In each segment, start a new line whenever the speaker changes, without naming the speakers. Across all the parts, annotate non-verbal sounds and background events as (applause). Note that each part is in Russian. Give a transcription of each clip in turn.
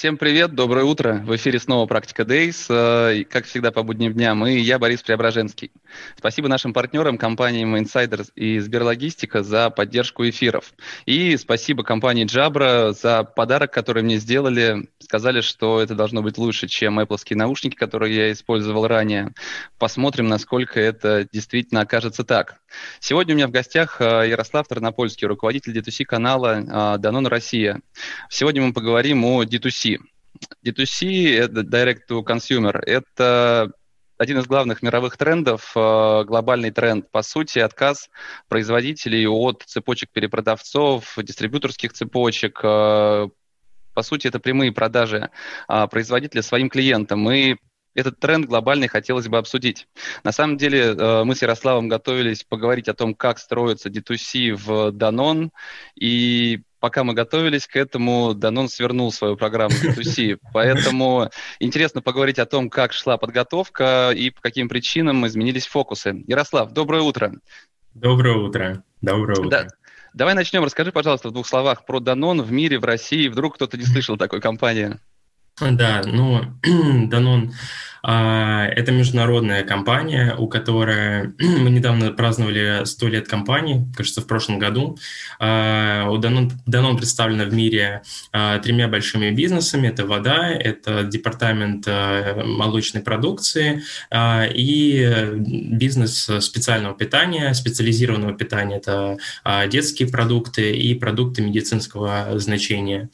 Всем привет, доброе утро. В эфире снова «Практика Days». Э, как всегда по будним дням. И я, Борис Преображенский. Спасибо нашим партнерам, компаниям Insiders и Сберлогистика за поддержку эфиров. И спасибо компании Jabra за подарок, который мне сделали. Сказали, что это должно быть лучше, чем Apple наушники, которые я использовал ранее. Посмотрим, насколько это действительно окажется так. Сегодня у меня в гостях э, Ярослав Тарнопольский, руководитель D2C канала Danone Россия. Сегодня мы поговорим о D2C. D2C, это Direct to Consumer, это один из главных мировых трендов, э, глобальный тренд, по сути, отказ производителей от цепочек перепродавцов, дистрибьюторских цепочек, э, по сути, это прямые продажи а, производителя своим клиентам. И этот тренд глобальный хотелось бы обсудить. На самом деле э, мы с Ярославом готовились поговорить о том, как строится D2C в Danone, и пока мы готовились к этому, Danone свернул свою программу D2C. Поэтому интересно поговорить о том, как шла подготовка и по каким причинам изменились фокусы. Ярослав, доброе утро.
Доброе утро. Доброе утро. Да.
Давай начнем. Расскажи, пожалуйста, в двух словах про Danone в мире, в России. Вдруг кто-то не слышал такой компании.
Да, ну, (clears throat) Данон а, это международная компания, у которой (clears throat) мы недавно праздновали 100 лет компании, кажется, в прошлом году. А, у Данон, Данон представлена в мире а, тремя большими бизнесами. Это вода, это департамент молочной продукции и бизнес специального питания, специализированного питания. Это детские продукты и продукты медицинского значения.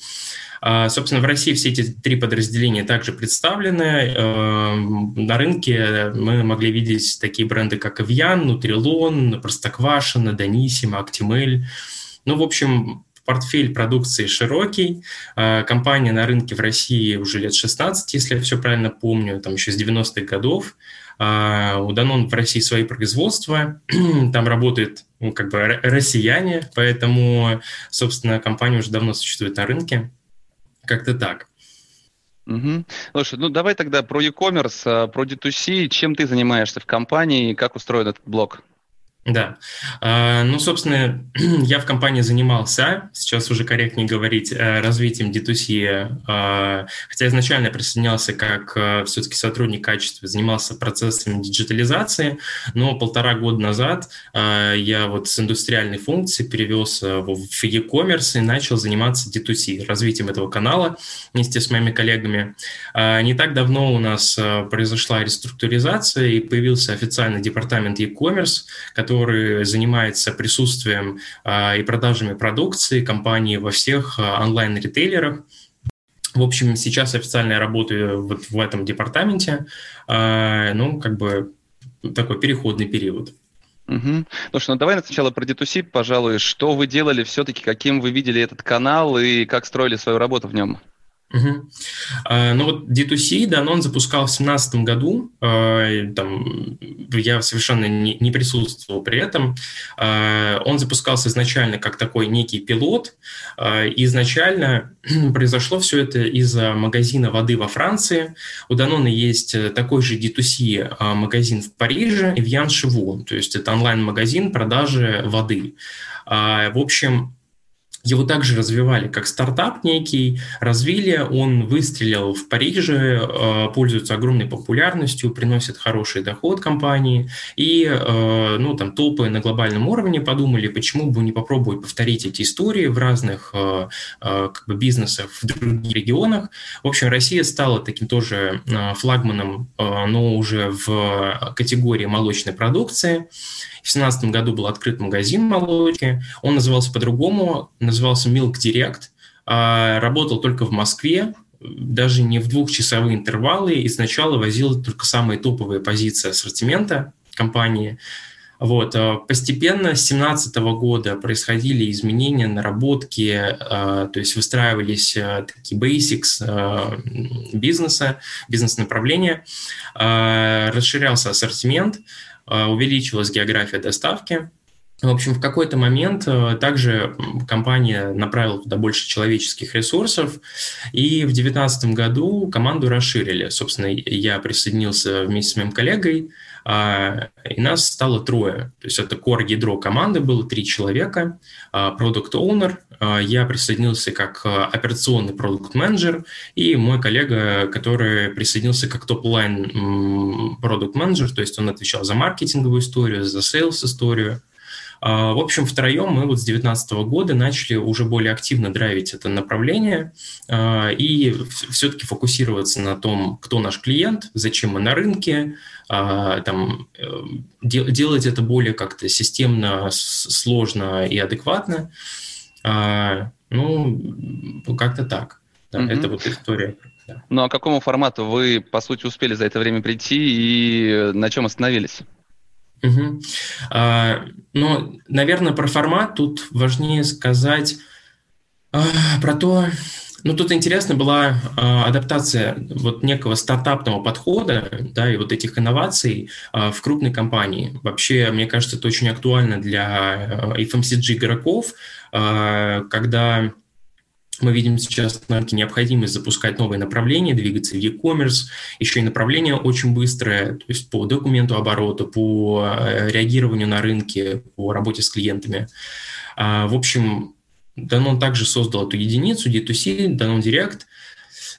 Собственно, в России все эти три подразделения также представлены. Эм, на рынке мы могли видеть такие бренды, как Evian, Nutrilon, Простоквашино, Даниссимо, Актимель. Ну, в общем, портфель продукции широкий. А, компания на рынке в России уже лет 16, если я все правильно помню, там еще с 90-х годов. А, у Данон в России свои производства, (clears throat) там работают ну, как бы россияне, поэтому, собственно, компания уже давно существует на рынке. Как-то так.
Угу. Слушай, ну давай тогда про e-commerce, а, про D2C. Чем ты занимаешься в компании и как устроен этот блок?
Да. А, ну, собственно, (clears throat) я в компании занимался, сейчас уже корректнее говорить, э, развитием D2C, а, хотя изначально присоединялся как э, все-таки сотрудник качества, занимался процессами диджитализации, но полтора года назад а, я вот с индустриальной функции перевелся в e-commerce и начал заниматься D2C, развитием этого канала вместе с моими коллегами. Не так давно у нас э, произошла реструктуризация и появился официальный департамент e-commerce, который который занимается присутствием а, и продажами продукции компании во всех а, онлайн-ритейлерах. В общем, сейчас официально я работаю вот в этом департаменте. А, ну, как бы такой переходный период.
Угу. Слушай, ну давай сначала про D2C, пожалуй. Что вы делали все-таки, каким вы видели этот канал и как строили свою работу в нем?
Угу. Ну вот D2C, да, он запускал в 2017 году, а, там, я совершенно не, не присутствовал при этом. А, он запускался изначально как такой некий пилот. Изначально (clears throat) произошло все это из-за магазина воды во Франции. У Данона есть такой же D2C а, магазин в Париже, Evian Chevaux, то есть это онлайн-магазин продажи воды. В общем, его также развивали как стартап некий, развили, он выстрелил в Париже, э, пользуется огромной популярностью, приносит хороший доход компании. И э, ну, там, топы на глобальном уровне подумали, почему бы не попробовать повторить эти истории в разных э, как бы, бизнесах в других регионах. В общем, Россия стала таким тоже флагманом, но уже в категории молочной продукции. В 2017 году был открыт магазин молочки. Он назывался по-другому, назывался Milk Direct. А, работал только в Москве, даже не в двухчасовые интервалы. И сначала возил только самые топовые позиции ассортимента компании. Вот. Э, постепенно с 2017 года происходили изменения, наработки, э, то есть выстраивались такие basics бизнеса, бизнес-направления, расширялся ассортимент, увеличилась география доставки, в общем, в какой-то момент также компания направила туда больше человеческих ресурсов, и в 2019 году команду расширили. Собственно, я присоединился вместе с моим коллегой, и нас стало трое. То есть это core ядро команды было три человека, а, owner, а, я присоединился как операционный product manager и мой коллега, который присоединился как top-line product manager, то есть он отвечал за маркетинговую историю, за sales историю. В общем, втроем мы вот с 2019 года начали уже более активно драйвить это направление и все-таки фокусироваться на том, кто наш клиент, зачем мы на рынке, а, там, э, делать это более как-то системно, сложно и адекватно. А, ну, как-то так. Да, mm Это вот история.
Да. Ну а к какому формату вы, по сути, успели за это время прийти и на чем остановились?
Угу. А, ну, наверное, про формат тут важнее сказать а, про то, ну, тут интересно была э, адаптация вот некого стартапного подхода, да, и вот этих инноваций э, в крупной компании. Вообще, мне кажется, это очень актуально для FMCG игроков, э, когда мы видим сейчас на рынке необходимость запускать новые направления, двигаться в e-commerce, еще и направление очень быстрое, то есть по документу оборота, по реагированию на рынке, по работе с клиентами. В общем, Данон также создал эту единицу D2C, Данон Direct,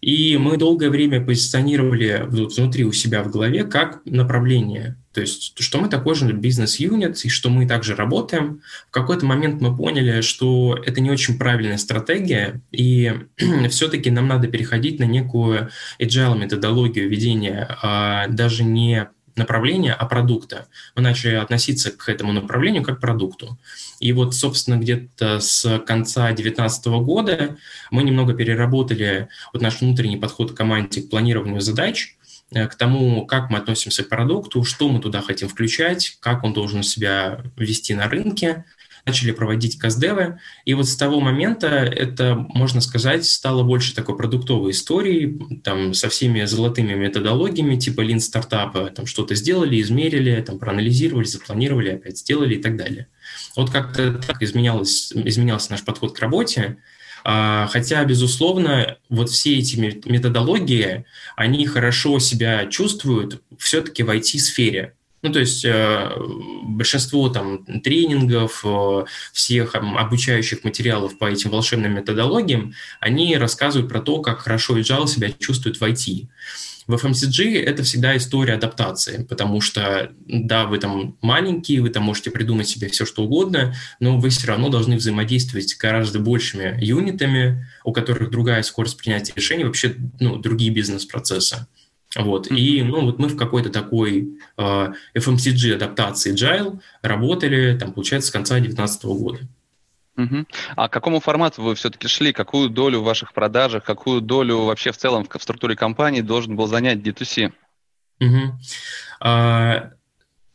и мы долгое время позиционировали внутри у себя в голове как направление. То есть, что мы такой же бизнес-юнит, и что мы также работаем. В какой-то момент мы поняли, что это не очень правильная стратегия, и (clears throat) все-таки нам надо переходить на некую agile методологию ведения, а даже не направления, а продукта. Мы начали относиться к этому направлению как к продукту. И вот, собственно, где-то с конца 2019 года мы немного переработали вот наш внутренний подход к команде к планированию задач, э, к тому, как мы относимся к продукту, что мы туда хотим включать, как он должен себя вести на рынке, начали проводить каздевы, и вот с того момента это, можно сказать, стало больше такой продуктовой историей, там, со всеми золотыми методологиями, типа Lean стартапа, там что-то сделали, измерили, там, проанализировали, запланировали, опять сделали и так далее. Вот как-то так изменялось, изменялся наш подход к работе, а, Хотя, безусловно, вот все эти методологии, они хорошо себя чувствуют все-таки в IT-сфере. Ну, то есть э, большинство там тренингов, э, всех обучающих материалов по этим волшебным методологиям, они рассказывают про то, как хорошо agile себя чувствует в IT. В FMCG это всегда история адаптации, потому что, да, вы там маленькие, вы там можете придумать себе все, что угодно, но вы все равно должны взаимодействовать с гораздо большими юнитами, у которых другая скорость принятия решений, вообще, ну, другие бизнес-процессы. Вот. Mm-hmm. И ну, вот мы в какой-то такой э, FMCG адаптации Agile работали, там, получается, с конца 2019 года.
Угу. А к какому формату вы все-таки шли? Какую долю в ваших продажах, какую долю вообще в целом в структуре компании должен был занять D2C?
Угу. А,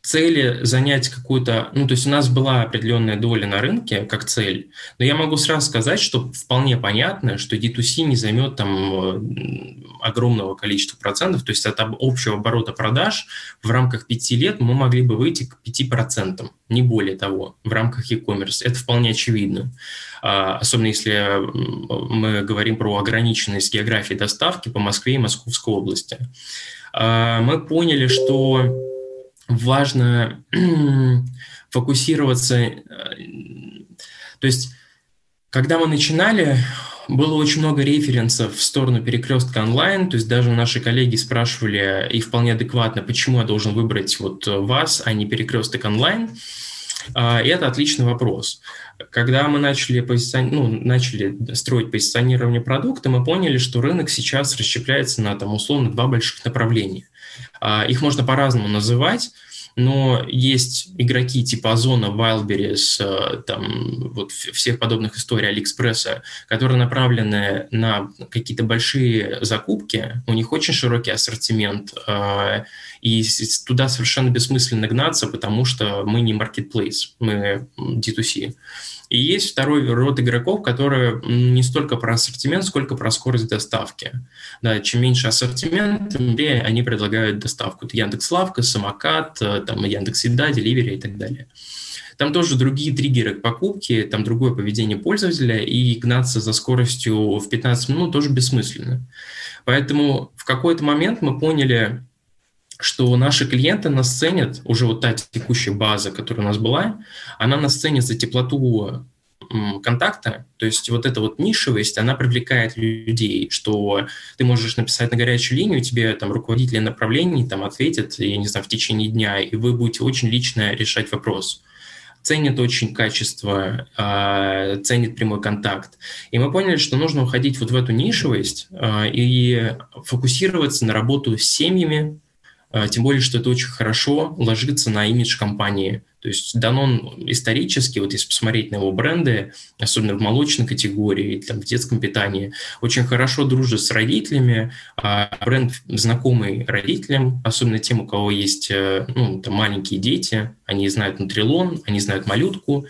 цели занять какую-то, ну, то есть у нас была определенная доля на рынке как цель, но я могу сразу сказать, что вполне понятно, что D2C не займет там э, огромного количества процентов, то есть от общего оборота продаж в рамках пяти лет мы могли бы выйти к 5%, не более того, в рамках e-commerce. Это вполне очевидно. А, особенно если мы говорим про ограниченность географии доставки по Москве и Московской области. А, мы поняли, что важно фокусироваться. Э, то есть, когда мы начинали, было очень много референсов в сторону перекрестка онлайн, то есть даже наши коллеги спрашивали и вполне адекватно, почему я должен выбрать вот вас, а не перекресток онлайн. И это отличный вопрос. Когда мы начали, позицион... ну, начали строить позиционирование продукта, мы поняли, что рынок сейчас расщепляется на там, условно два больших направления. А, их можно по-разному называть. Но есть игроки типа Озона, Wildberries, э, там вот всех подобных историй Алиэкспресса, которые направлены на какие-то большие закупки, у них очень широкий ассортимент, э, и туда совершенно бессмысленно гнаться, потому что мы не marketplace, мы D2C. И есть второй род игроков, которые не столько про ассортимент, сколько про скорость доставки. Да, чем меньше ассортимент, тем более они предлагают доставку. Это Яндекс.Лавка, Самокат, там Яндекс.Еда, Деливери и так далее. Там тоже другие триггеры к покупке, там другое поведение пользователя, и гнаться за скоростью в 15 минут тоже бессмысленно. Поэтому в какой-то момент мы поняли, что наши клиенты нас ценят, уже вот та текущая база, которая у нас была, она нас ценит за теплоту контакта, то есть вот эта вот нишевость, она привлекает людей, что ты можешь написать на горячую линию, тебе там руководители направлений там ответят, я не знаю, в течение дня, и вы будете очень лично решать вопрос. Ценит очень качество, э, ценит прямой контакт. И мы поняли, что нужно уходить вот в эту нишевость э, и фокусироваться на работу с семьями, а, тем более, что это очень хорошо ложится на имидж компании. То есть Данон исторически, вот если посмотреть на его бренды, особенно в молочной категории, там, в детском питании, очень хорошо дружит с родителями, а бренд знакомый родителям, особенно тем, у кого есть э, ну, там, маленькие дети, они знают нутрилон, они знают малютку,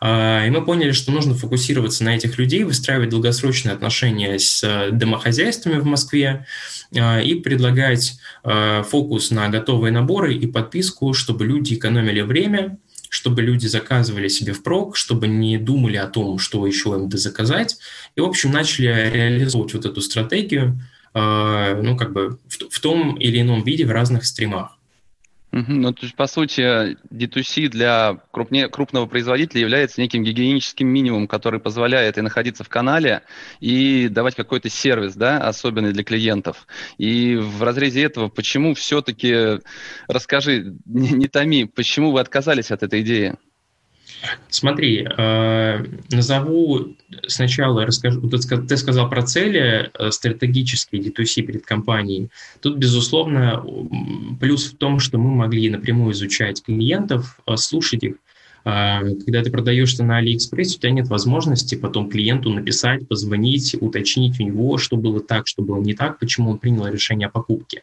а, и мы поняли, что нужно фокусироваться на этих людей, выстраивать долгосрочные отношения с э, домохозяйствами в Москве а, и предлагать э, фокус на готовые наборы и подписку, чтобы люди экономили время, чтобы люди заказывали себе впрок, чтобы не думали о том, что еще им заказать. И, в общем, начали реализовывать вот эту стратегию, э, ну, как бы в, в том или ином виде в разных стримах.
Ну, то есть, по сути, D2C для крупне, крупного производителя является неким гигиеническим минимумом, который позволяет и находиться в канале, и давать какой-то сервис, да, особенный для клиентов. И в разрезе этого, почему все-таки, расскажи, не, не томи, почему вы отказались от этой идеи?
Смотри, э, назову сначала, расскажу, ты сказал про цели э, стратегические D2C перед компанией. Тут, безусловно, плюс в том, что мы могли напрямую изучать клиентов, э, слушать их. Когда ты продаешься на Алиэкспрессе, у тебя нет возможности потом клиенту написать, позвонить, уточнить у него, что было так, что было не так, почему он принял решение о покупке.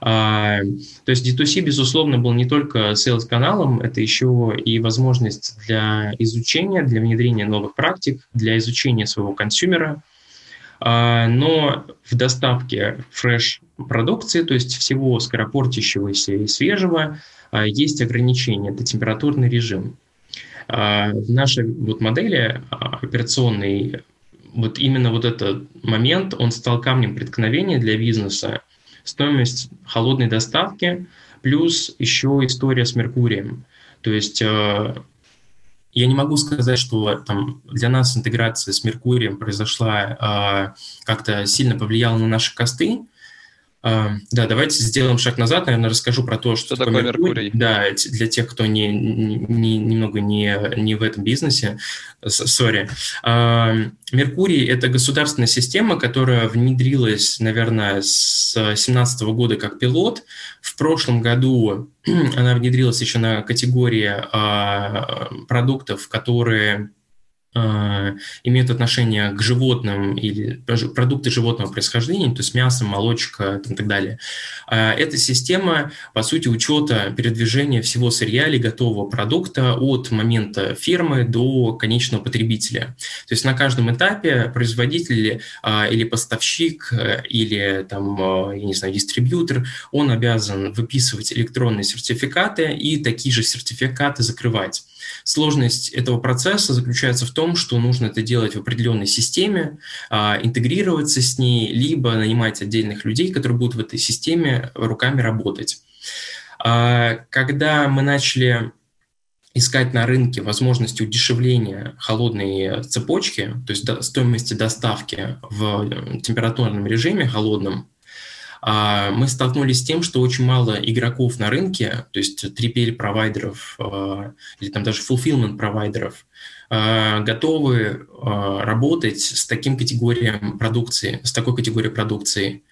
А, то есть D2C, безусловно, был не только sales-каналом, это еще и возможность для изучения, для внедрения новых практик, для изучения своего консюмера. А, но в доставке фреш-продукции, то есть всего скоропортящегося и свежего, а, есть ограничения, это температурный режим. В нашей вот модели операционной вот именно вот этот момент, он стал камнем преткновения для бизнеса, стоимость холодной доставки, плюс еще история с Меркурием. То есть э, я не могу сказать, что там для нас интеграция с Меркурием произошла, э, как-то сильно повлияла на наши косты, да, давайте сделаем шаг назад, наверное, расскажу про то, что, что такое Меркурий. Меркурий. Да, для тех, кто не, не, немного не, не в этом бизнесе. Сори. А, Меркурий – это государственная система, которая внедрилась, наверное, с 2017 года как пилот. В прошлом году (clears throat) она внедрилась еще на категории а, продуктов, которые имеют отношение к животным или продукты животного происхождения, то есть мясо, молочка и так далее. А эта система, по сути, учета передвижения всего сырья или готового продукта от момента фермы до конечного потребителя. То есть на каждом этапе производитель а, или поставщик или там, а, я не знаю, дистрибьютор, он обязан выписывать электронные сертификаты и такие же сертификаты закрывать. Сложность этого процесса заключается в том, что нужно это делать в определенной системе, а, интегрироваться с ней, либо нанимать отдельных людей, которые будут в этой системе руками работать. А, когда мы начали искать на рынке возможности удешевления холодной цепочки, то есть стоимости доставки в температурном режиме холодном, мы столкнулись с тем, что очень мало игроков на рынке, то есть 3PL-провайдеров а, или там даже fulfillment-провайдеров, а, готовы работать с таким категорией продукции, с такой категорией продукции.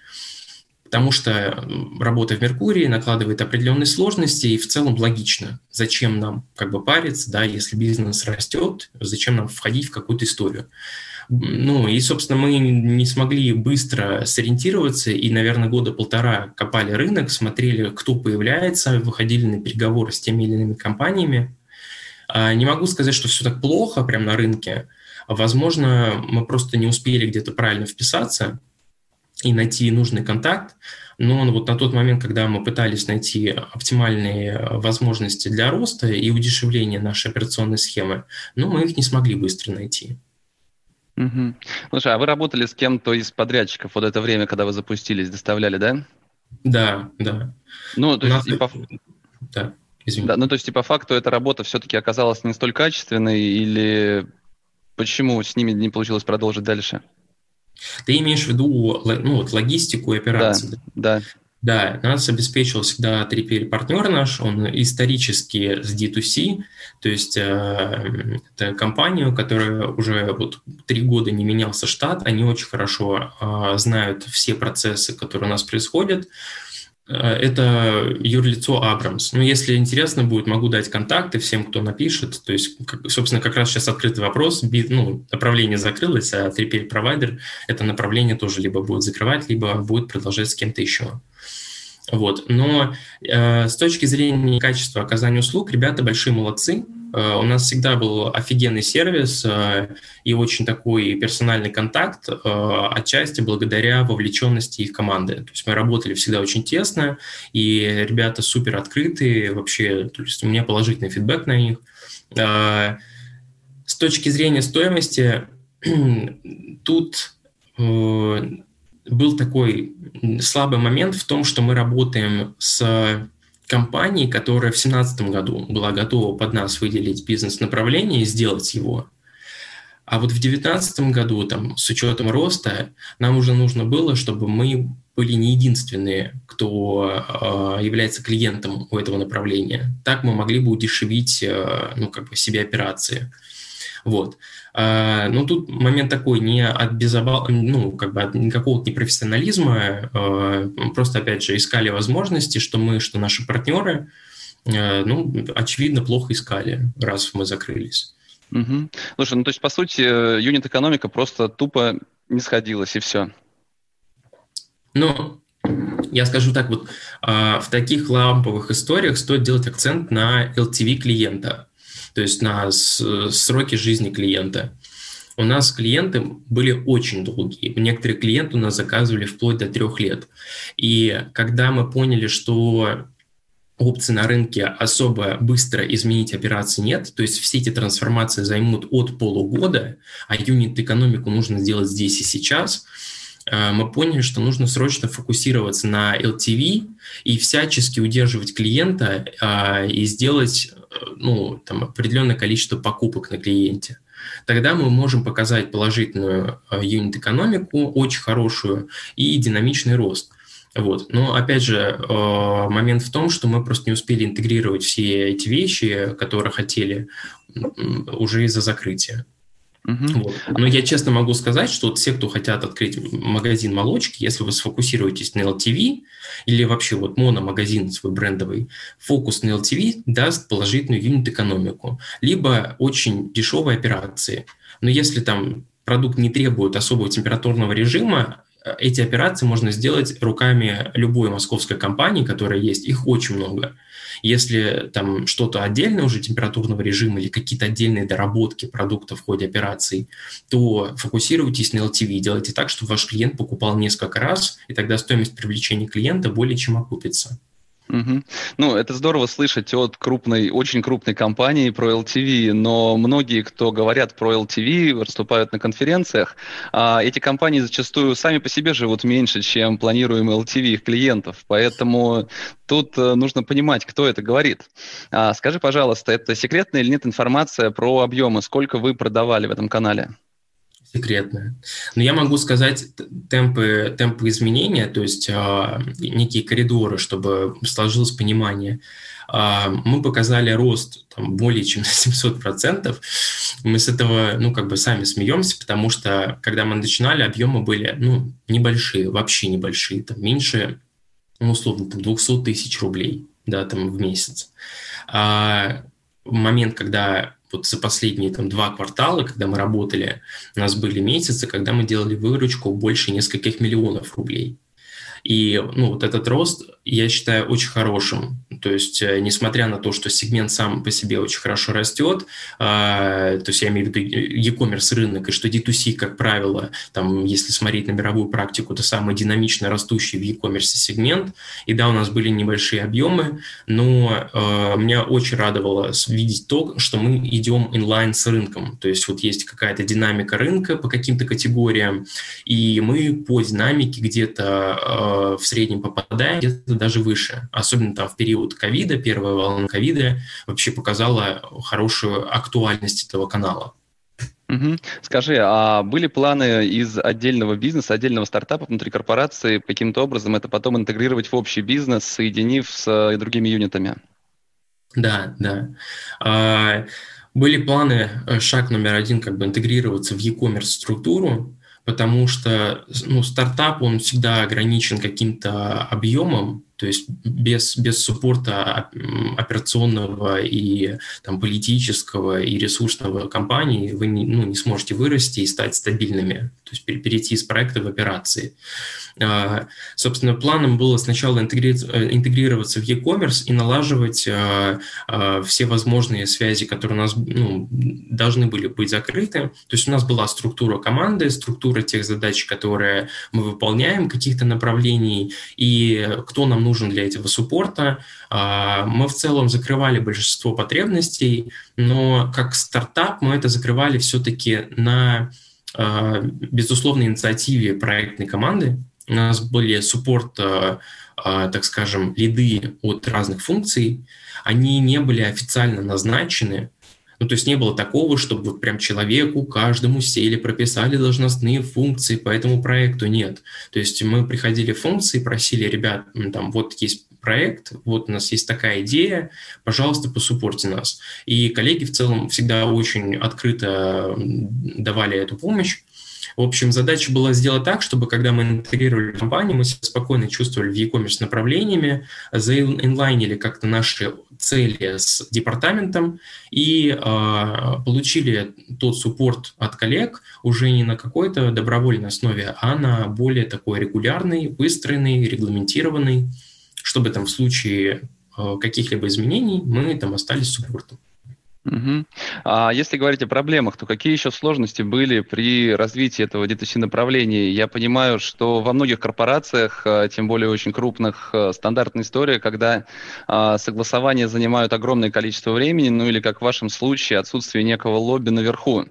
потому что работа в Меркурии накладывает определенные сложности и в целом логично. Зачем нам как бы париться, да, если бизнес растет, зачем нам входить в какую-то историю. Ну и, собственно, мы не смогли быстро сориентироваться и, наверное, года полтора копали рынок, смотрели, кто появляется, выходили на переговоры с теми или иными компаниями. А, не могу сказать, что все так плохо прямо на рынке. Возможно, мы просто не успели где-то правильно вписаться и найти нужный контакт. Но вот на тот момент, когда мы пытались найти оптимальные возможности для роста и удешевления нашей операционной схемы, но мы их не смогли быстро найти.
Угу. Слушай, а вы работали с кем-то из подрядчиков вот это время, когда вы запустились, доставляли, да?
Да, да.
Ну, то есть, и по... Да, извините. Да, ну, то есть, и по факту эта работа все-таки оказалась не столь качественной, или почему с ними не получилось продолжить дальше?
Ты имеешь в виду ну, вот, логистику и операции?
Да, да.
Да, нас обеспечил всегда 3PL-партнер наш, он исторически с D2C, то есть э, это компания, которая уже вот три года не менялся штат, они очень хорошо э, знают все процессы, которые у нас происходят, Э, это юрлицо Абрамс. Ну, если интересно будет, могу дать контакты всем, кто напишет. То есть, собственно, как раз сейчас открытый вопрос. Ну, направление закрылось, а 3 провайдер это направление тоже либо будет закрывать, либо будет продолжать с кем-то еще. Вот. Но э, с точки зрения качества оказания услуг, ребята большие молодцы. Э, у нас всегда был офигенный сервис э, и очень такой персональный контакт, э, отчасти благодаря вовлеченности их команды. То есть мы работали всегда очень тесно, и ребята супер открытые, вообще, то есть у меня положительный фидбэк на них. Э, с точки зрения стоимости, (clears throat) тут э, был такой слабый момент в том, что мы работаем с компанией, которая в 2017 году была готова под нас выделить бизнес-направление и сделать его. А вот в 2019 году, там, с учетом роста, нам уже нужно было, чтобы мы были не единственные, кто э, является клиентом у этого направления. Так мы могли бы удешевить э, ну, как бы себе операции. Вот. А, ну, тут момент такой не от безобал... ну, как бы от никакого непрофессионализма, а, просто, опять же, искали возможности, что мы, что наши партнеры, а, ну, очевидно, плохо искали, раз мы закрылись.
Угу. Слушай, ну, то есть, по сути, юнит-экономика просто тупо не сходилась, и все.
Ну, я скажу так, вот в таких ламповых историях стоит делать акцент на LTV клиента то есть на сроки жизни клиента. У нас клиенты были очень долгие. Некоторые клиенты у нас заказывали вплоть до трех лет. И когда мы поняли, что опций на рынке особо быстро изменить операции нет, то есть все эти трансформации займут от полугода, а юнит-экономику нужно сделать здесь и сейчас, э, мы поняли, что нужно срочно фокусироваться на LTV и всячески удерживать клиента а, и сделать ну, там, определенное количество покупок на клиенте. Тогда мы можем показать положительную э, юнит-экономику, очень хорошую, и динамичный рост. Вот. Но опять же, э, момент в том, что мы просто не успели интегрировать все эти вещи, которые хотели уже из-за закрытия. Угу. Вот. Но я честно могу сказать, что вот все, кто хотят открыть магазин молочки, если вы сфокусируетесь на LTV или вообще вот мономагазин свой брендовый, фокус на LTV даст положительную юнит-экономику, либо очень дешевые операции. Но если там продукт не требует особого температурного режима, эти операции можно сделать руками любой московской компании, которая есть, их очень много. Если там что-то отдельное уже температурного режима или какие-то отдельные доработки продукта в ходе операций, то фокусируйтесь на LTV, делайте так, чтобы ваш клиент покупал несколько раз, и тогда стоимость привлечения клиента более чем окупится.
Угу. Ну, это здорово слышать от крупной, очень крупной компании про LTV, но многие, кто говорят про LTV, выступают на конференциях, а эти компании зачастую сами по себе живут меньше, чем планируемый LTV их клиентов, поэтому тут э, нужно понимать, кто это говорит. А, скажи, пожалуйста, это секретная или нет информация про объемы, сколько вы продавали в этом канале?
Секретная. Но я могу сказать темпы, темпы изменения, то есть э, некие коридоры, чтобы сложилось понимание. Э, мы показали рост там, более чем на 700%. Мы с этого, ну, как бы сами смеемся, потому что, когда мы начинали, объемы были, ну, небольшие, вообще небольшие, там, меньше, ну, условно, там, 200 тысяч рублей, да, там, в месяц. А в момент, когда вот за последние там два квартала, когда мы работали, у нас были месяцы, когда мы делали выручку больше нескольких миллионов рублей. И ну, вот этот рост я считаю очень хорошим. То есть, э, несмотря на то, что сегмент сам по себе очень хорошо растет, э, то есть я имею в виду e-commerce рынок, и что D2C, как правило, там, если смотреть на мировую практику, это самый динамично растущий в e-commerce сегмент. И да, у нас были небольшие объемы, но э, меня очень радовало видеть то, что мы идем инлайн с рынком. То есть вот есть какая-то динамика рынка по каким-то категориям, и мы по динамике где-то э, в среднем попадаем, где-то даже выше. Особенно там в период ковида, первая волна ковида вообще показала хорошую актуальность этого канала.
Угу. Скажи, а были планы из отдельного бизнеса, отдельного стартапа внутри корпорации каким-то образом это потом интегрировать в общий бизнес, соединив с э, другими юнитами?
Да, да. А, были планы, э, шаг номер один, как бы интегрироваться в e-commerce структуру, потому что ну, стартап, он всегда ограничен каким-то объемом, то есть без, без суппорта операционного и там, политического и ресурсного компании вы не, ну, не сможете вырасти и стать стабильными, то есть перейти из проекта в операции. А, собственно, планом было сначала интегрироваться в e-commerce и налаживать а, а, все возможные связи, которые у нас ну, должны были быть закрыты. То есть у нас была структура команды, структура тех задач, которые мы выполняем, каких-то направлений, и кто нам нужен для этого суппорта. Мы в целом закрывали большинство потребностей, но как стартап мы это закрывали все-таки на безусловной инициативе проектной команды, у нас были суппорт, э, э, так скажем, лиды от разных функций, они не были официально назначены, ну, то есть не было такого, чтобы вот прям человеку, каждому сели, прописали должностные функции по этому проекту. Нет. То есть мы приходили в функции, просили ребят, там, вот есть проект, вот у нас есть такая идея, пожалуйста, посуппорьте нас. И коллеги в целом всегда очень открыто давали эту помощь. В общем, задача была сделать так, чтобы когда мы интегрировали компанию, мы себя спокойно чувствовали в e-commerce направлениями, заинлайнили как-то наши цели с департаментом и э, получили тот суппорт от коллег уже не на какой-то добровольной основе, а на более такой регулярный, выстроенный, регламентированный, чтобы там в случае э, каких-либо изменений мы там остались суппортом.
Угу. А если говорить о проблемах, то какие еще сложности были при развитии этого D2C направления? Я понимаю, что во многих корпорациях, а, тем более очень крупных, а, стандартная история, когда а, согласования занимают огромное количество времени, ну или как в вашем случае, отсутствие некого лобби наверху.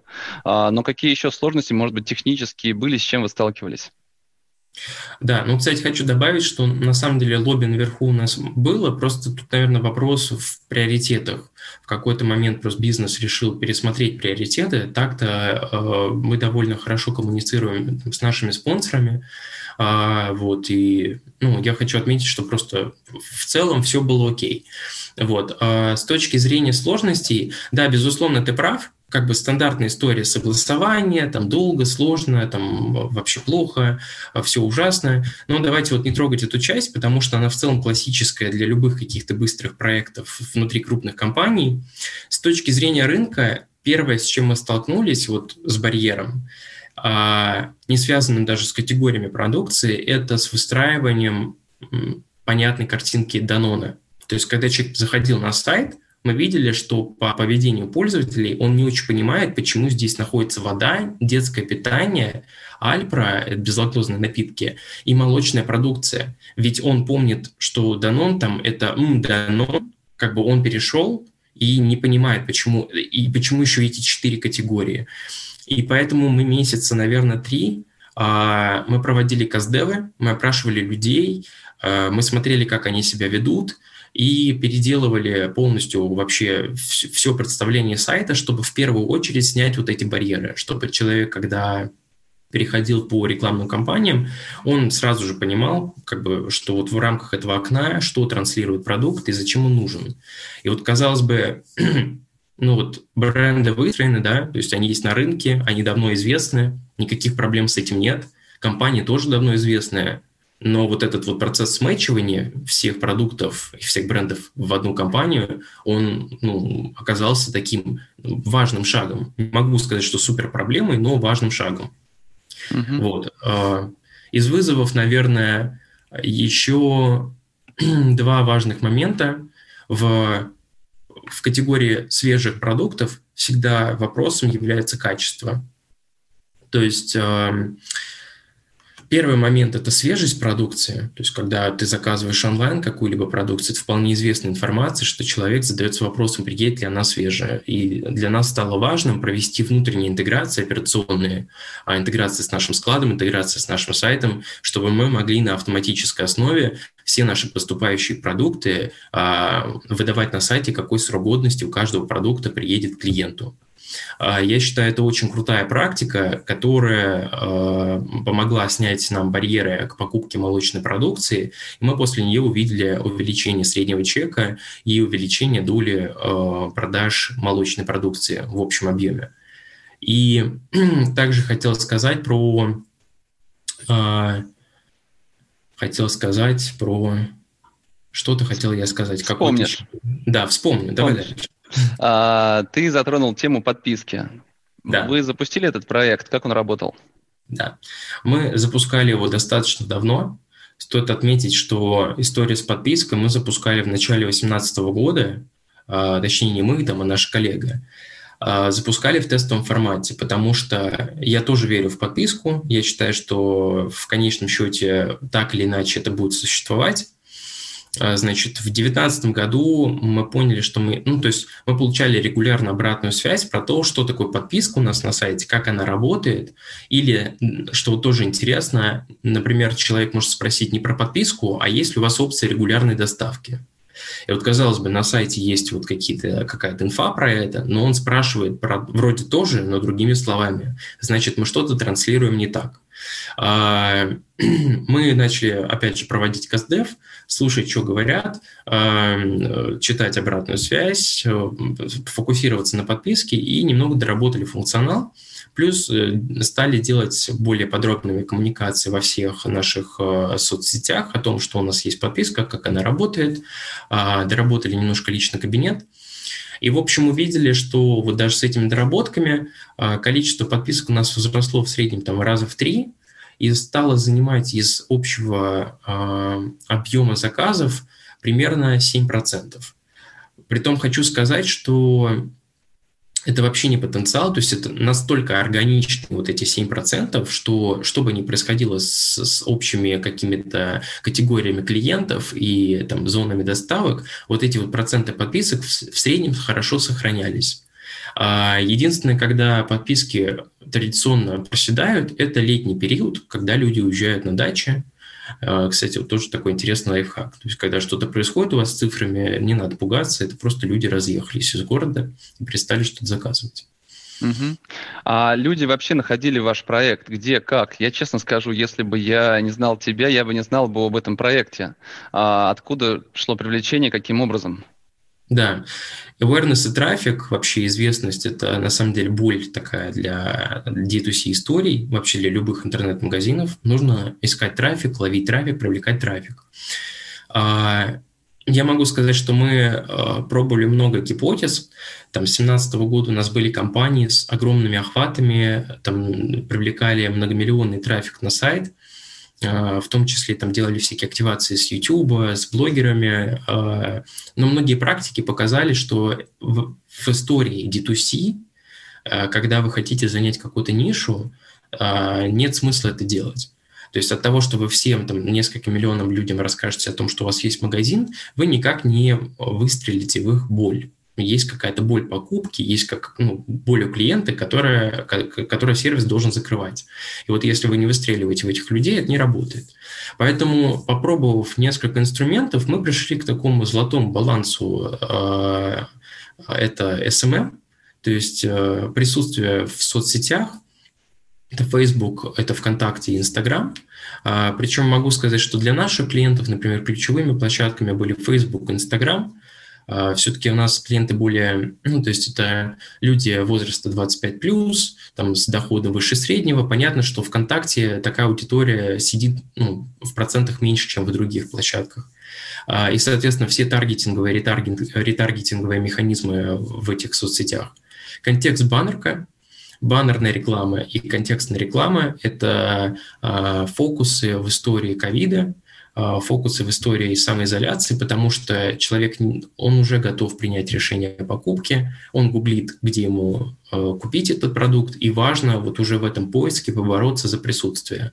Но какие еще сложности, может быть, технические были, с чем вы сталкивались?
Да, ну, кстати, хочу добавить, что на самом деле лобби наверху у нас было, просто тут, наверное, вопрос в приоритетах. В какой-то момент просто бизнес решил пересмотреть приоритеты. Так-то э, мы довольно хорошо коммуницируем там, с нашими спонсорами. А, вот, и ну, я хочу отметить, что просто в целом все было окей. Вот. А с точки зрения сложностей, да, безусловно, ты прав, как бы стандартная история согласования, там долго, сложно, там вообще плохо, все ужасно. Но давайте вот не трогать эту часть, потому что она в целом классическая для любых каких-то быстрых проектов внутри крупных компаний. С точки зрения рынка, первое, с чем мы столкнулись вот с барьером, а, не связанным даже с категориями продукции, это с выстраиванием понятной картинки Данона. То есть, когда человек заходил на сайт – мы видели, что по поведению пользователей он не очень понимает, почему здесь находится вода, детское питание, альпра, безлактозные напитки и молочная продукция. Ведь он помнит, что Данон там это м, Данон, как бы он перешел и не понимает, почему, и почему еще эти четыре категории. И поэтому мы месяца, наверное, три А, мы проводили каздевы, мы опрашивали людей, а, мы смотрели, как они себя ведут, и переделывали полностью вообще все представление сайта, чтобы в первую очередь снять вот эти барьеры, чтобы человек, когда переходил по рекламным кампаниям, он сразу же понимал, как бы, что вот в рамках этого окна, что транслирует продукт и зачем он нужен. И вот, казалось бы, (clears throat) ну вот бренды выстроены, да, то есть они есть на рынке, они давно известны, никаких проблем с этим нет, компании тоже давно известные, но вот этот вот процесс смэчивания всех продуктов и всех брендов в одну компанию, он ну, оказался таким важным шагом. Не могу сказать, что супер проблемой, но важным шагом. Uh-huh. Вот. А, из вызовов, наверное, еще (clears throat) два важных момента. В, в категории свежих продуктов всегда вопросом является качество. То есть Первый момент – это свежесть продукции. То есть, когда ты заказываешь онлайн какую-либо продукцию, это вполне известная информация, что человек задается вопросом, приедет ли она свежая. И для нас стало важным провести внутренние интеграции операционные, а интеграция с нашим складом, интеграция с нашим сайтом, чтобы мы могли на автоматической основе все наши поступающие продукты а, выдавать на сайте, какой срок годности у каждого продукта приедет клиенту. А, я считаю, это очень крутая практика, которая а, помогла снять нам барьеры к покупке молочной продукции. И мы после нее увидели увеличение среднего чека и увеличение доли а, продаж молочной продукции в общем объеме. И (clears throat) также хотел сказать про... Хотел сказать про... Что-то хотел я сказать.
Вспомнишь.
Да, вспомню. Давай дальше. (laughs)
А, ты затронул тему подписки.
Да.
Вы запустили этот проект, как он работал?
Да, мы запускали его достаточно давно. Стоит отметить, что история с подпиской мы запускали в начале 2018 года, а, точнее не мы, там, а наш коллега. А, запускали в тестовом формате, потому что я тоже верю в подписку. Я считаю, что в конечном счете так или иначе это будет существовать. А, значит, в 2019 году мы поняли, что мы, ну, то есть мы получали регулярно обратную связь про то, что такое подписка у нас на сайте, как она работает, или, что тоже интересно, например, человек может спросить не про подписку, а есть ли у вас опция регулярной доставки. И вот, казалось бы, на сайте есть вот какие-то, какая-то инфа про это, но он спрашивает про, вроде тоже, но другими словами. Значит, мы что-то транслируем не так. А, (clears throat) мы начали, опять же, проводить КСДФ, слушать, что говорят, а, читать обратную связь, э, фокусироваться на подписке и немного доработали функционал. Плюс э, стали делать более подробными коммуникации во всех наших э, соцсетях о том, что у нас есть подписка, как она работает. А, доработали немножко лично кабинет. И, в общем, увидели, что вот даже с этими доработками а, количество подписок у нас возросло в среднем там раза в три и стало занимать из общего а, объема заказов примерно 7%. Притом хочу сказать, что это вообще не потенциал, то есть это настолько органичны вот эти 7%, что что бы ни происходило с, с общими какими-то категориями клиентов и там зонами доставок, вот эти вот проценты подписок в, в среднем хорошо сохранялись. А единственное, когда подписки традиционно проседают, это летний период, когда люди уезжают на дачи, кстати, вот тоже такой интересный лайфхак. То есть, когда что-то происходит у вас с цифрами, не надо пугаться, это просто люди разъехались из города и перестали что-то заказывать.
Угу. А люди вообще находили ваш проект? Где, как? Я честно скажу, если бы я не знал тебя, я бы не знал бы об этом проекте. А откуда шло привлечение, каким образом?
Да, awareness и трафик, вообще известность, это на самом деле боль такая для D2C историй, вообще для любых интернет-магазинов. Нужно искать трафик, ловить трафик, привлекать трафик. А, я могу сказать, что мы а, пробовали много гипотез. Там с 2017 года у нас были компании с огромными охватами, там привлекали многомиллионный трафик на сайт – в том числе там делали всякие активации с YouTube, с блогерами, а, но многие практики показали, что в, в истории D2C, а, когда вы хотите занять какую-то нишу, нет смысла это делать. То есть от того, что вы всем, там, несколько миллионам людям расскажете о том, что у вас есть магазин, вы никак не выстрелите в их боль. Есть какая-то боль покупки, есть как, ну, боль у клиента, которая, которая сервис должен закрывать. И вот если вы не выстреливаете в этих людей, это не работает. Поэтому, попробовав несколько инструментов, мы пришли к такому золотому балансу. Э, это SMM, то есть э, присутствие в соцсетях, это Facebook, это ВКонтакте и Инстаграм. А, причем могу сказать, что для наших клиентов, например, ключевыми площадками были Facebook, Инстаграм. А, Все-таки у нас клиенты более, ну, то есть это люди возраста 25 плюс, там с доходом выше среднего. Понятно, что ВКонтакте такая аудитория сидит ну, в процентах меньше, чем в других площадках. А, и, соответственно, все таргетинговые, ретаргетинг, ретаргетинговые механизмы в этих соцсетях. Контекст баннерка, баннерная реклама и контекстная реклама – это э, фокусы в истории ковида, фокусы в истории самоизоляции, потому что человек, он уже готов принять решение о покупке, он гуглит, где ему э, купить этот продукт, и важно вот уже в этом поиске побороться за присутствие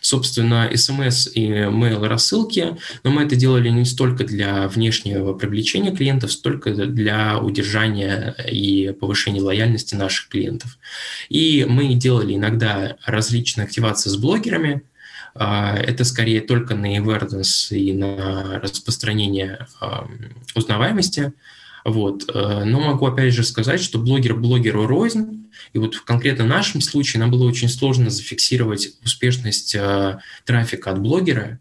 собственно, смс и mail рассылки, но мы это делали не столько для внешнего привлечения клиентов, столько для удержания и повышения лояльности наших клиентов. И мы делали иногда различные активации с блогерами, это скорее только на awareness и на распространение узнаваемости. Вот. Э, но могу опять же сказать, что блогер блогеру рознь, и вот в конкретно нашем случае нам было очень сложно зафиксировать успешность э, трафика от блогера,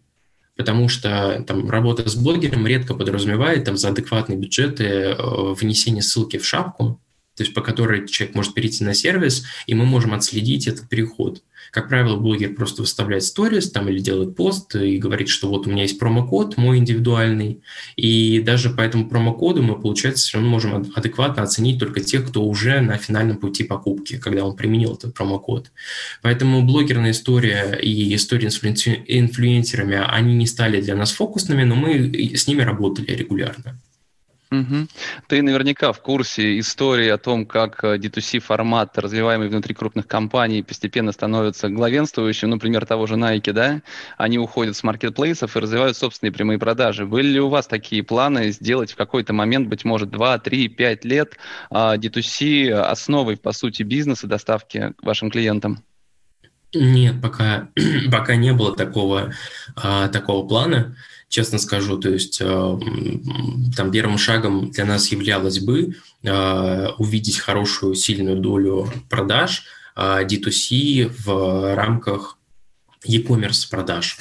потому что там работа с блогером редко подразумевает там за адекватные бюджеты э, внесение ссылки в шапку, то есть по которой человек может перейти на сервис, и мы можем отследить этот переход. Как правило, блогер просто выставляет сторис там или делает пост и говорит, что вот у меня есть промокод мой индивидуальный, и даже по этому промокоду мы, получается, все равно можем адекватно оценить только тех, кто уже на финальном пути покупки, когда он применил этот промокод. Поэтому блогерная история и история с инфлюенсерами, они не стали для нас фокусными, но мы с ними работали регулярно.
Угу. Ты наверняка в курсе истории о том, как D2C э, формат, развиваемый внутри крупных компаний, постепенно становится главенствующим. Например, того же Nike, да? Они уходят с маркетплейсов и развивают собственные прямые продажи. Были ли у вас такие планы сделать в какой-то момент, быть может, 2, 3, 5 лет D2C а, основой, по сути, бизнеса доставки вашим клиентам?
Нет, пока, (clears throat) пока не было такого, а, такого плана честно скажу. То есть э, там первым шагом для нас являлось бы э, увидеть хорошую, сильную долю продаж D2C э, в рамках e-commerce продаж.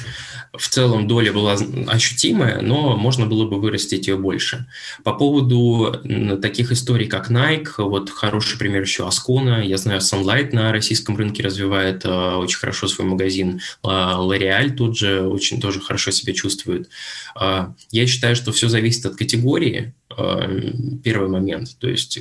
В целом доля была ощутимая, но можно было бы вырастить ее больше. По поводу таких историй, как Nike, вот хороший пример еще Ascona, я знаю, Sunlight на российском рынке развивает э, очень хорошо свой магазин, э, L'Oreal тут же очень тоже хорошо себя чувствует. Э, я считаю, что все зависит от категории, э, первый момент, то есть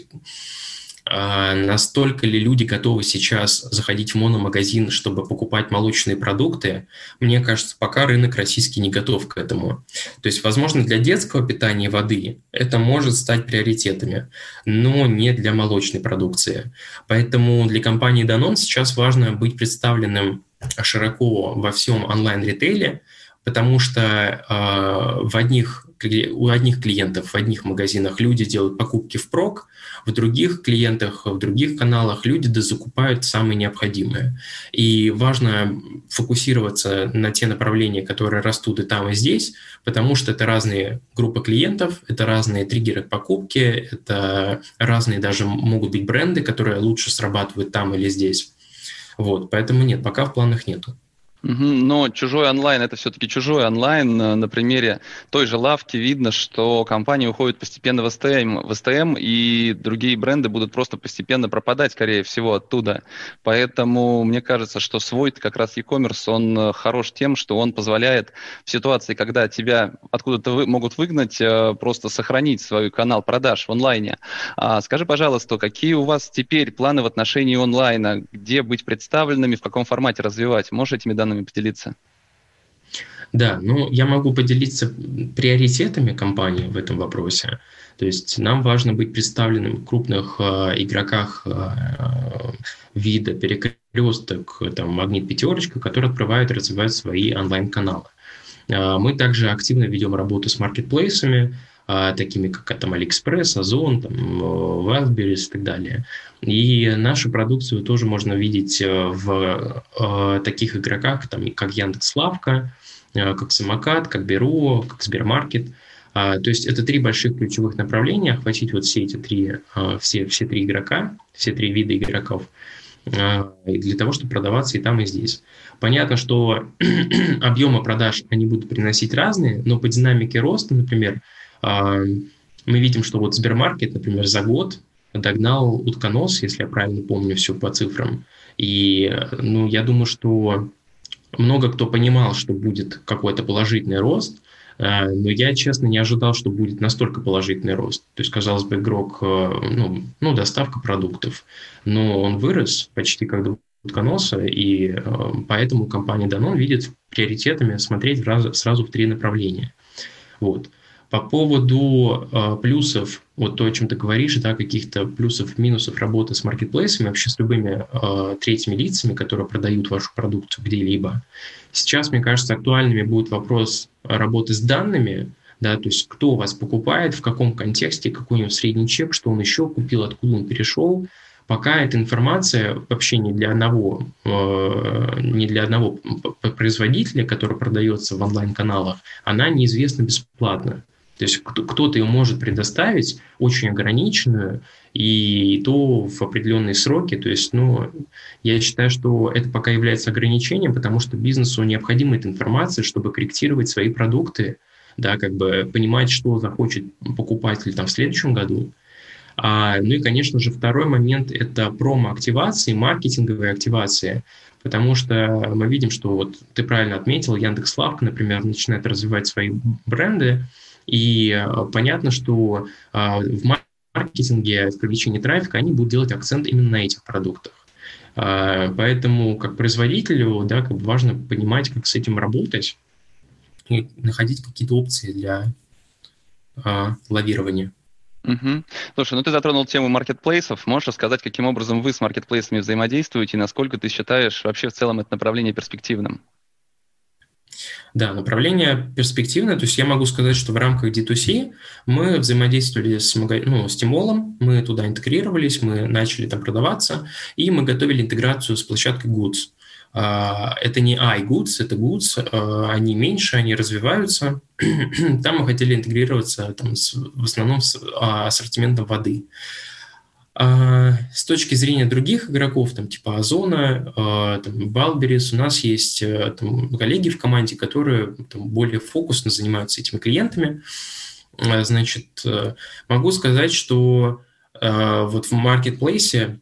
настолько ли люди готовы сейчас заходить в мономагазин, чтобы покупать молочные продукты, мне кажется, пока рынок российский не готов к этому. То есть, возможно, для детского питания воды это может стать приоритетами, но не для молочной продукции. Поэтому для компании Danone сейчас важно быть представленным широко во всем онлайн-ритейле, потому что э, в одних у одних клиентов в одних магазинах люди делают покупки в прок, в других клиентах, в других каналах люди дозакупают самые необходимые. И важно фокусироваться на те направления, которые растут и там, и здесь, потому что это разные группы клиентов, это разные триггеры покупки, это разные даже могут быть бренды, которые лучше срабатывают там или здесь. Вот, поэтому нет, пока в планах нету.
Но чужой онлайн это все-таки чужой онлайн. На примере той же лавки видно, что компания уходит постепенно в СТМ, в СТМ, и другие бренды будут просто постепенно пропадать, скорее всего, оттуда. Поэтому мне кажется, что свой как раз e-commerce, он э, хорош тем, что он позволяет в ситуации, когда тебя откуда-то вы, могут выгнать, э, просто сохранить свой канал продаж в онлайне. А скажи, пожалуйста, какие у вас теперь планы в отношении онлайна? Где быть представленными, в каком формате развивать? Можешь этими данными планами поделиться?
Да, ну я могу поделиться приоритетами компании в этом вопросе. То есть нам важно быть представленным в крупных э, игроках э, вида перекресток, там, магнит пятерочка, которые отправляют и развивают свои онлайн-каналы. Э, мы также активно ведем работу с маркетплейсами, такими как там AliExpress, Озон, там, Wildberries и так далее. И нашу продукцию тоже можно видеть э, в э, таких игроках, там, как Яндекс.Лавка, э, как Самокат, как Беру, как Сбермаркет. А, то есть это три больших ключевых направления, охватить вот все эти три, все, все три игрока, все три вида игроков, для того, чтобы продаваться и там, и здесь. Понятно, что (clears throat) объемы продаж они будут приносить разные, но по динамике роста, например, мы видим, что вот Сбермаркет, например, за год догнал утконос, если я правильно помню все по цифрам. И ну, я думаю, что много кто понимал, что будет какой-то положительный рост, э, но я, честно, не ожидал, что будет настолько положительный рост. То есть, казалось бы, игрок, э, ну, ну доставка продуктов, но он вырос почти как до утконоса, и э, поэтому компания Danone видит приоритетами смотреть сразу в три направления. Вот. По поводу э, плюсов, вот то, о чем ты говоришь, да, каких-то плюсов, минусов работы с маркетплейсами, вообще с любыми э, третьими лицами, которые продают вашу продукцию где-либо. Сейчас, мне кажется, актуальными будет вопрос работы с данными, да, то есть кто вас покупает, в каком контексте, какой у него средний чек, что он еще купил, откуда он перешел. Пока эта информация вообще не для одного, э, не для одного производителя, который продается в онлайн-каналах, она неизвестна бесплатно. То есть кто-то ее может предоставить очень ограниченную, и то в определенные сроки. То есть, ну, я считаю, что это пока является ограничением, потому что бизнесу необходима эта информация, чтобы корректировать свои продукты, да, как бы понимать, что захочет покупатель там в следующем году. А, ну и, конечно же, второй момент – это промо-активации, маркетинговые активации, потому что мы видим, что вот ты правильно отметил, Яндекс.Лавка, например, начинает развивать свои бренды, и э, понятно, что э, в маркетинге, в привлечении трафика они будут делать акцент именно на этих продуктах. Э, поэтому как производителю да, как важно понимать, как с этим работать и находить какие-то опции для лавирования.
Угу. Слушай, ну ты затронул тему маркетплейсов. Можешь рассказать, каким образом вы с маркетплейсами взаимодействуете и насколько ты считаешь вообще в целом это направление перспективным?
Да, направление перспективное. То есть я могу сказать, что в рамках D2C мы взаимодействовали с, ну, с Тимолом, мы туда интегрировались, мы начали там продаваться, и мы готовили интеграцию с площадкой Goods. А, это не iGoods, это Goods, а, они меньше, они развиваются. (clears throat) Там мы хотели интегрироваться там, с, в основном с а, ассортиментом воды. А, с точки зрения других игроков, там, типа Озона, Балберис, у нас есть э, там, коллеги в команде, которые там, более фокусно занимаются этими клиентами. А, значит, э, могу сказать, что вот в маркетплейсе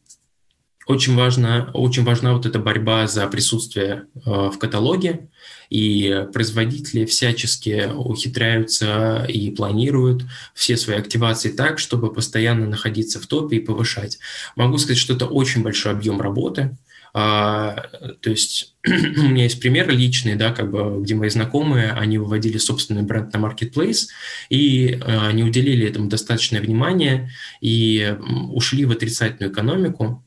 очень важна, очень важна вот эта борьба за присутствие в каталоге, и производители всячески ухитряются и планируют все свои активации так, чтобы постоянно находиться в топе и повышать. Могу сказать, что это очень большой объем работы, а, то есть (clears throat) у меня есть пример личный, да, как бы, где мои знакомые, они выводили собственный бренд на marketplace, и а, они уделили этому достаточное внимание и ушли в отрицательную экономику.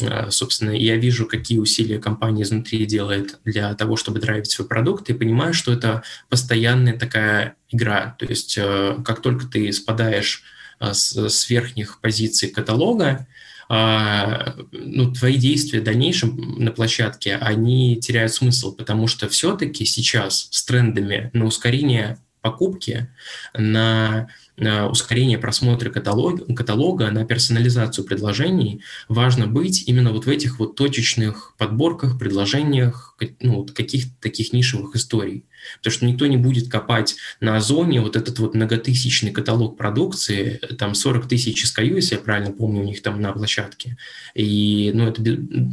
Э, собственно, я вижу, какие усилия компания изнутри делает для того, чтобы драйвить свой продукт, и понимаю, что это постоянная такая игра. То есть э, как только ты спадаешь э, с, с верхних позиций каталога, ну, твои действия в дальнейшем на площадке, они теряют смысл, потому что все-таки сейчас с трендами на ускорение покупки, на ускорение просмотра каталога, каталога, на персонализацию предложений, важно быть именно вот в этих вот точечных подборках, предложениях, ну, вот каких-то таких нишевых историй. Потому что никто не будет копать на Озоне вот этот вот многотысячный каталог продукции, там 40 тысяч SKU, если я правильно помню, у них там на площадке. И ну, это,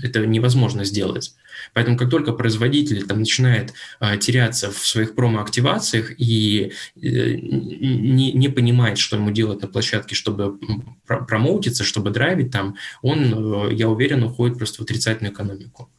это невозможно сделать. Поэтому как только производитель там начинает а, теряться в своих промо-активациях и э, не, не понимает, что ему делать на площадке, чтобы промоутиться, чтобы драйвить там, он, э, я уверен, уходит просто в отрицательную экономику.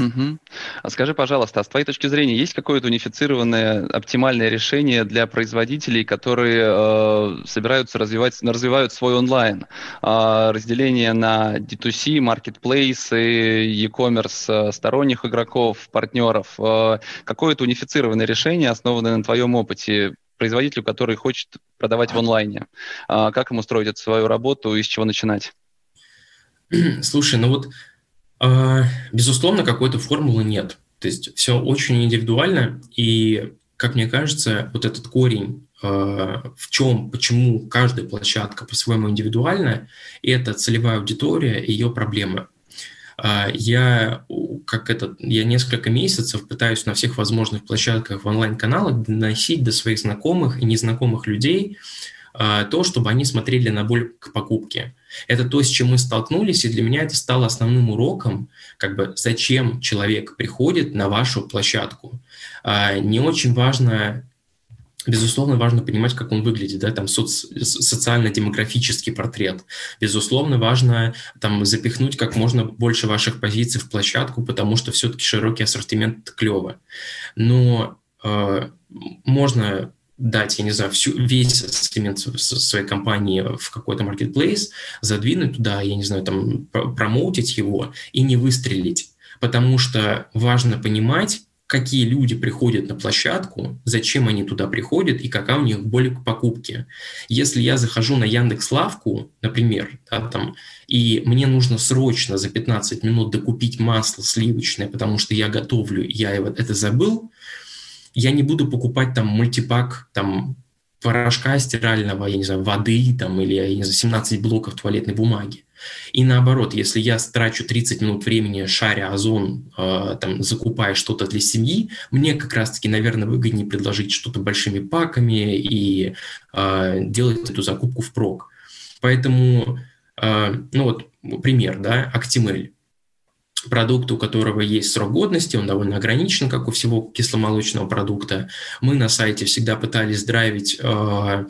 Угу. А скажи, пожалуйста, а с твоей точки зрения, есть какое-то унифицированное, оптимальное решение для производителей, которые э, собираются развивать, развивают свой онлайн? Э, разделение на D2C, маркетплейсы, e-commerce э, сторонних игроков, партнеров. Э, какое-то унифицированное решение, основанное на твоем опыте, производителю, который хочет продавать в онлайне? А, как ему строить свою работу и с чего начинать?
Слушай, ну вот, безусловно, какой-то формулы нет. То есть все очень индивидуально, и, как мне кажется, вот этот корень а, в чем, почему каждая площадка по-своему индивидуальна, это целевая аудитория и ее проблемы. А, я, как это, я несколько месяцев пытаюсь на всех возможных площадках в онлайн-каналах доносить до своих знакомых и незнакомых людей а, то, чтобы они смотрели на боль к покупке. Это то, с чем мы столкнулись, и для меня это стало основным уроком, как бы зачем человек приходит на вашу площадку. А, не очень важно Безусловно, важно понимать, как он выглядит, да, там соци- социально-демографический портрет. Безусловно, важно там запихнуть как можно больше ваших позиций в площадку, потому что все-таки широкий ассортимент клево. Но э, можно дать, я не знаю, всю, весь ассортимент своей компании в какой-то marketplace, задвинуть туда, я не знаю, там, промоутить его и не выстрелить. Потому что важно понимать, какие люди приходят на площадку, зачем они туда приходят и какая у них боль к покупке. Если я захожу на Яндекс Лавку, например, да, там, и мне нужно срочно за 15 минут докупить масло сливочное, потому что я готовлю, я это забыл, я не буду покупать там мультипак там порошка стирального, я не знаю, воды там или, я не знаю, 17 блоков туалетной бумаги. И наоборот, если я трачу 30 минут времени, шаря Озон, э, там, закупая что-то для семьи, мне как раз-таки, наверное, выгоднее предложить что-то большими паками и э, делать эту закупку впрок. Поэтому, э, ну вот пример, да, Актимель продукт, у которого есть срок годности, он довольно ограничен, как у всего кисломолочного продукта. Мы на сайте всегда пытались драйвить, э,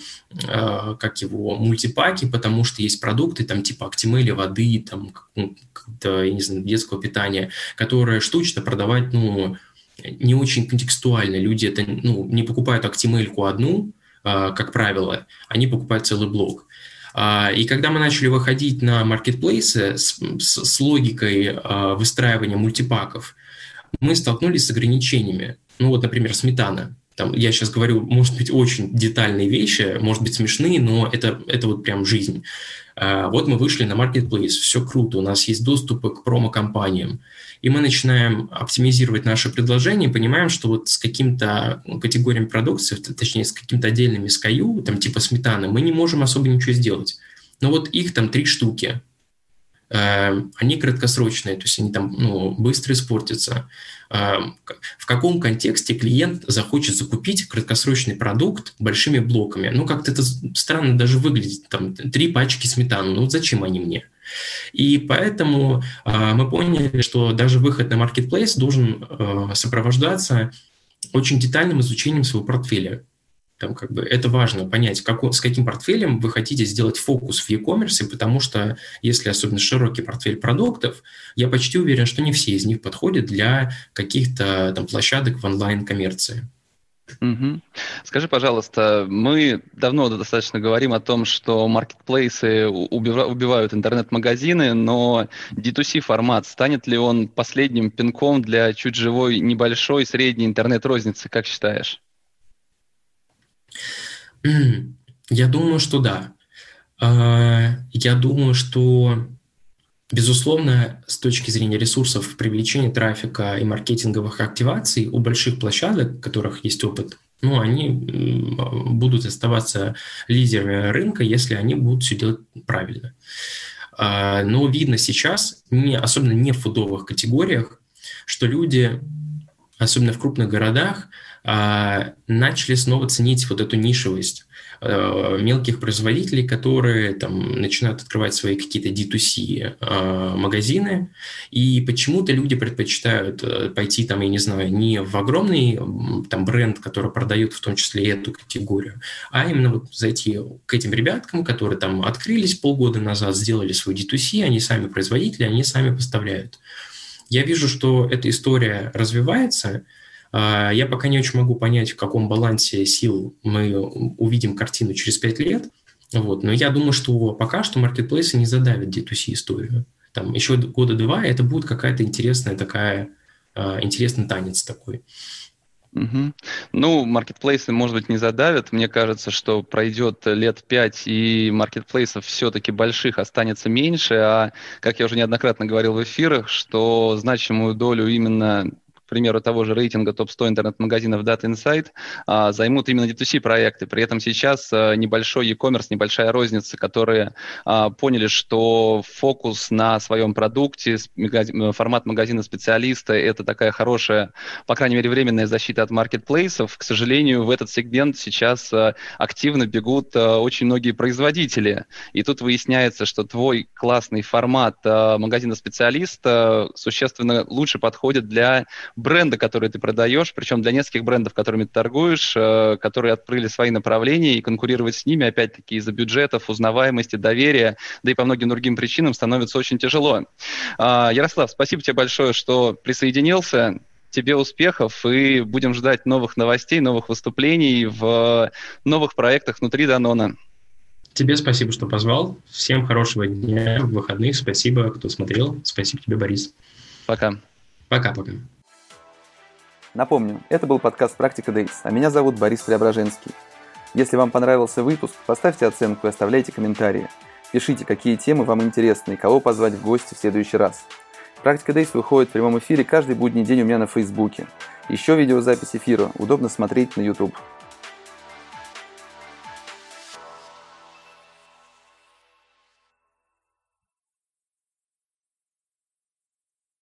э, как его, мультипаки, потому что есть продукты, там, типа Актимели, воды, там, ну, я не знаю, детского питания, которые штучно продавать, ну, не очень контекстуально. Люди это, ну, не покупают Актимельку одну, э, как правило, они покупают целый блок. А, и когда мы начали выходить на маркетплейсы с, с, с логикой а, выстраивания мультипаков, мы столкнулись с ограничениями. Ну вот, например, сметана. Там, я сейчас говорю, может быть, очень детальные вещи, может быть, смешные, но это, это вот прям жизнь. А, вот мы вышли на marketplace, все круто, у нас есть доступы к промо-компаниям, и мы начинаем оптимизировать наши предложения, понимаем, что вот с каким-то категориями продукции, точнее, с каким-то отдельными SKU, там типа сметаны, мы не можем особо ничего сделать. Но вот их там три штуки, они краткосрочные, то есть они там ну, быстро испортятся. Эм, в каком контексте клиент захочет закупить краткосрочный продукт большими блоками? Ну, как-то это странно даже выглядит. Там три пачки сметаны, ну зачем они мне? И поэтому э, мы поняли, что даже выход на marketplace должен э, сопровождаться очень детальным изучением своего портфеля. Там как бы это важно понять, как, с каким портфелем вы хотите сделать фокус в e-commerce, потому что если особенно широкий портфель продуктов, я почти уверен, что не все из них подходят для каких-то там площадок в онлайн-коммерции.
Угу. Скажи, пожалуйста, мы давно достаточно говорим о том, что маркетплейсы убивают интернет-магазины, но D2C формат, станет ли он последним пинком для чуть живой небольшой средней интернет-розницы, как считаешь?
Я думаю, что да. А, я думаю, что, безусловно, с точки зрения ресурсов привлечения трафика и маркетинговых активаций у больших площадок, у которых есть опыт, ну, они будут оставаться лидерами рынка, если они будут все делать правильно. А, но видно сейчас, не, особенно не в фудовых категориях, что люди, особенно в крупных городах, начали снова ценить вот эту нишевость э, мелких производителей, которые там начинают открывать свои какие-то D2C э, магазины, и почему-то люди предпочитают э, пойти там, я не знаю, не в огромный там бренд, который продает в том числе эту категорию, а именно вот зайти к этим ребяткам, которые там открылись полгода назад, сделали свой D2C, они сами производители, они сами поставляют. Я вижу, что эта история развивается, а, я пока не очень могу понять, в каком балансе сил мы увидим картину через пять лет, вот. но я думаю, что пока что маркетплейсы не задавят D2C историю. Там еще года два это будет какая-то интересная такая, а, интересный танец такой.
Угу. Ну, маркетплейсы, может быть, не задавят. Мне кажется, что пройдет лет пять, и маркетплейсов все-таки больших останется меньше. А, как я уже неоднократно говорил в эфирах, что значимую долю именно к примеру, того же рейтинга топ-100 интернет-магазинов Data Insight, а, займут именно D2C проекты. При этом сейчас а, небольшой e-commerce, небольшая розница, которые а, поняли, что фокус на своем продукте, формат магазина специалиста – это такая хорошая, по крайней мере, временная защита от маркетплейсов. К сожалению, в этот сегмент сейчас активно бегут очень многие производители. И тут выясняется, что твой классный формат магазина специалиста существенно лучше подходит для бренда, которые ты продаешь, причем для нескольких брендов, которыми ты торгуешь, э, которые открыли свои направления, и конкурировать с ними, опять-таки, из-за бюджетов, узнаваемости, доверия, да и по многим другим причинам становится очень тяжело. А, Ярослав, спасибо тебе большое, что присоединился тебе успехов и будем ждать новых новостей, новых выступлений в новых проектах внутри Данона.
Тебе спасибо, что позвал. Всем хорошего дня, выходных. Спасибо, кто смотрел. Спасибо тебе, Борис.
Пока.
Пока-пока.
Напомню, это был подкаст «Практика Days», а меня зовут Борис Преображенский. Если вам понравился выпуск, поставьте оценку и оставляйте комментарии. Пишите, какие темы вам интересны и кого позвать в гости в следующий раз. «Практика Days» выходит в прямом эфире каждый будний день у меня на Фейсбуке. Еще видеозапись эфира удобно смотреть на YouTube.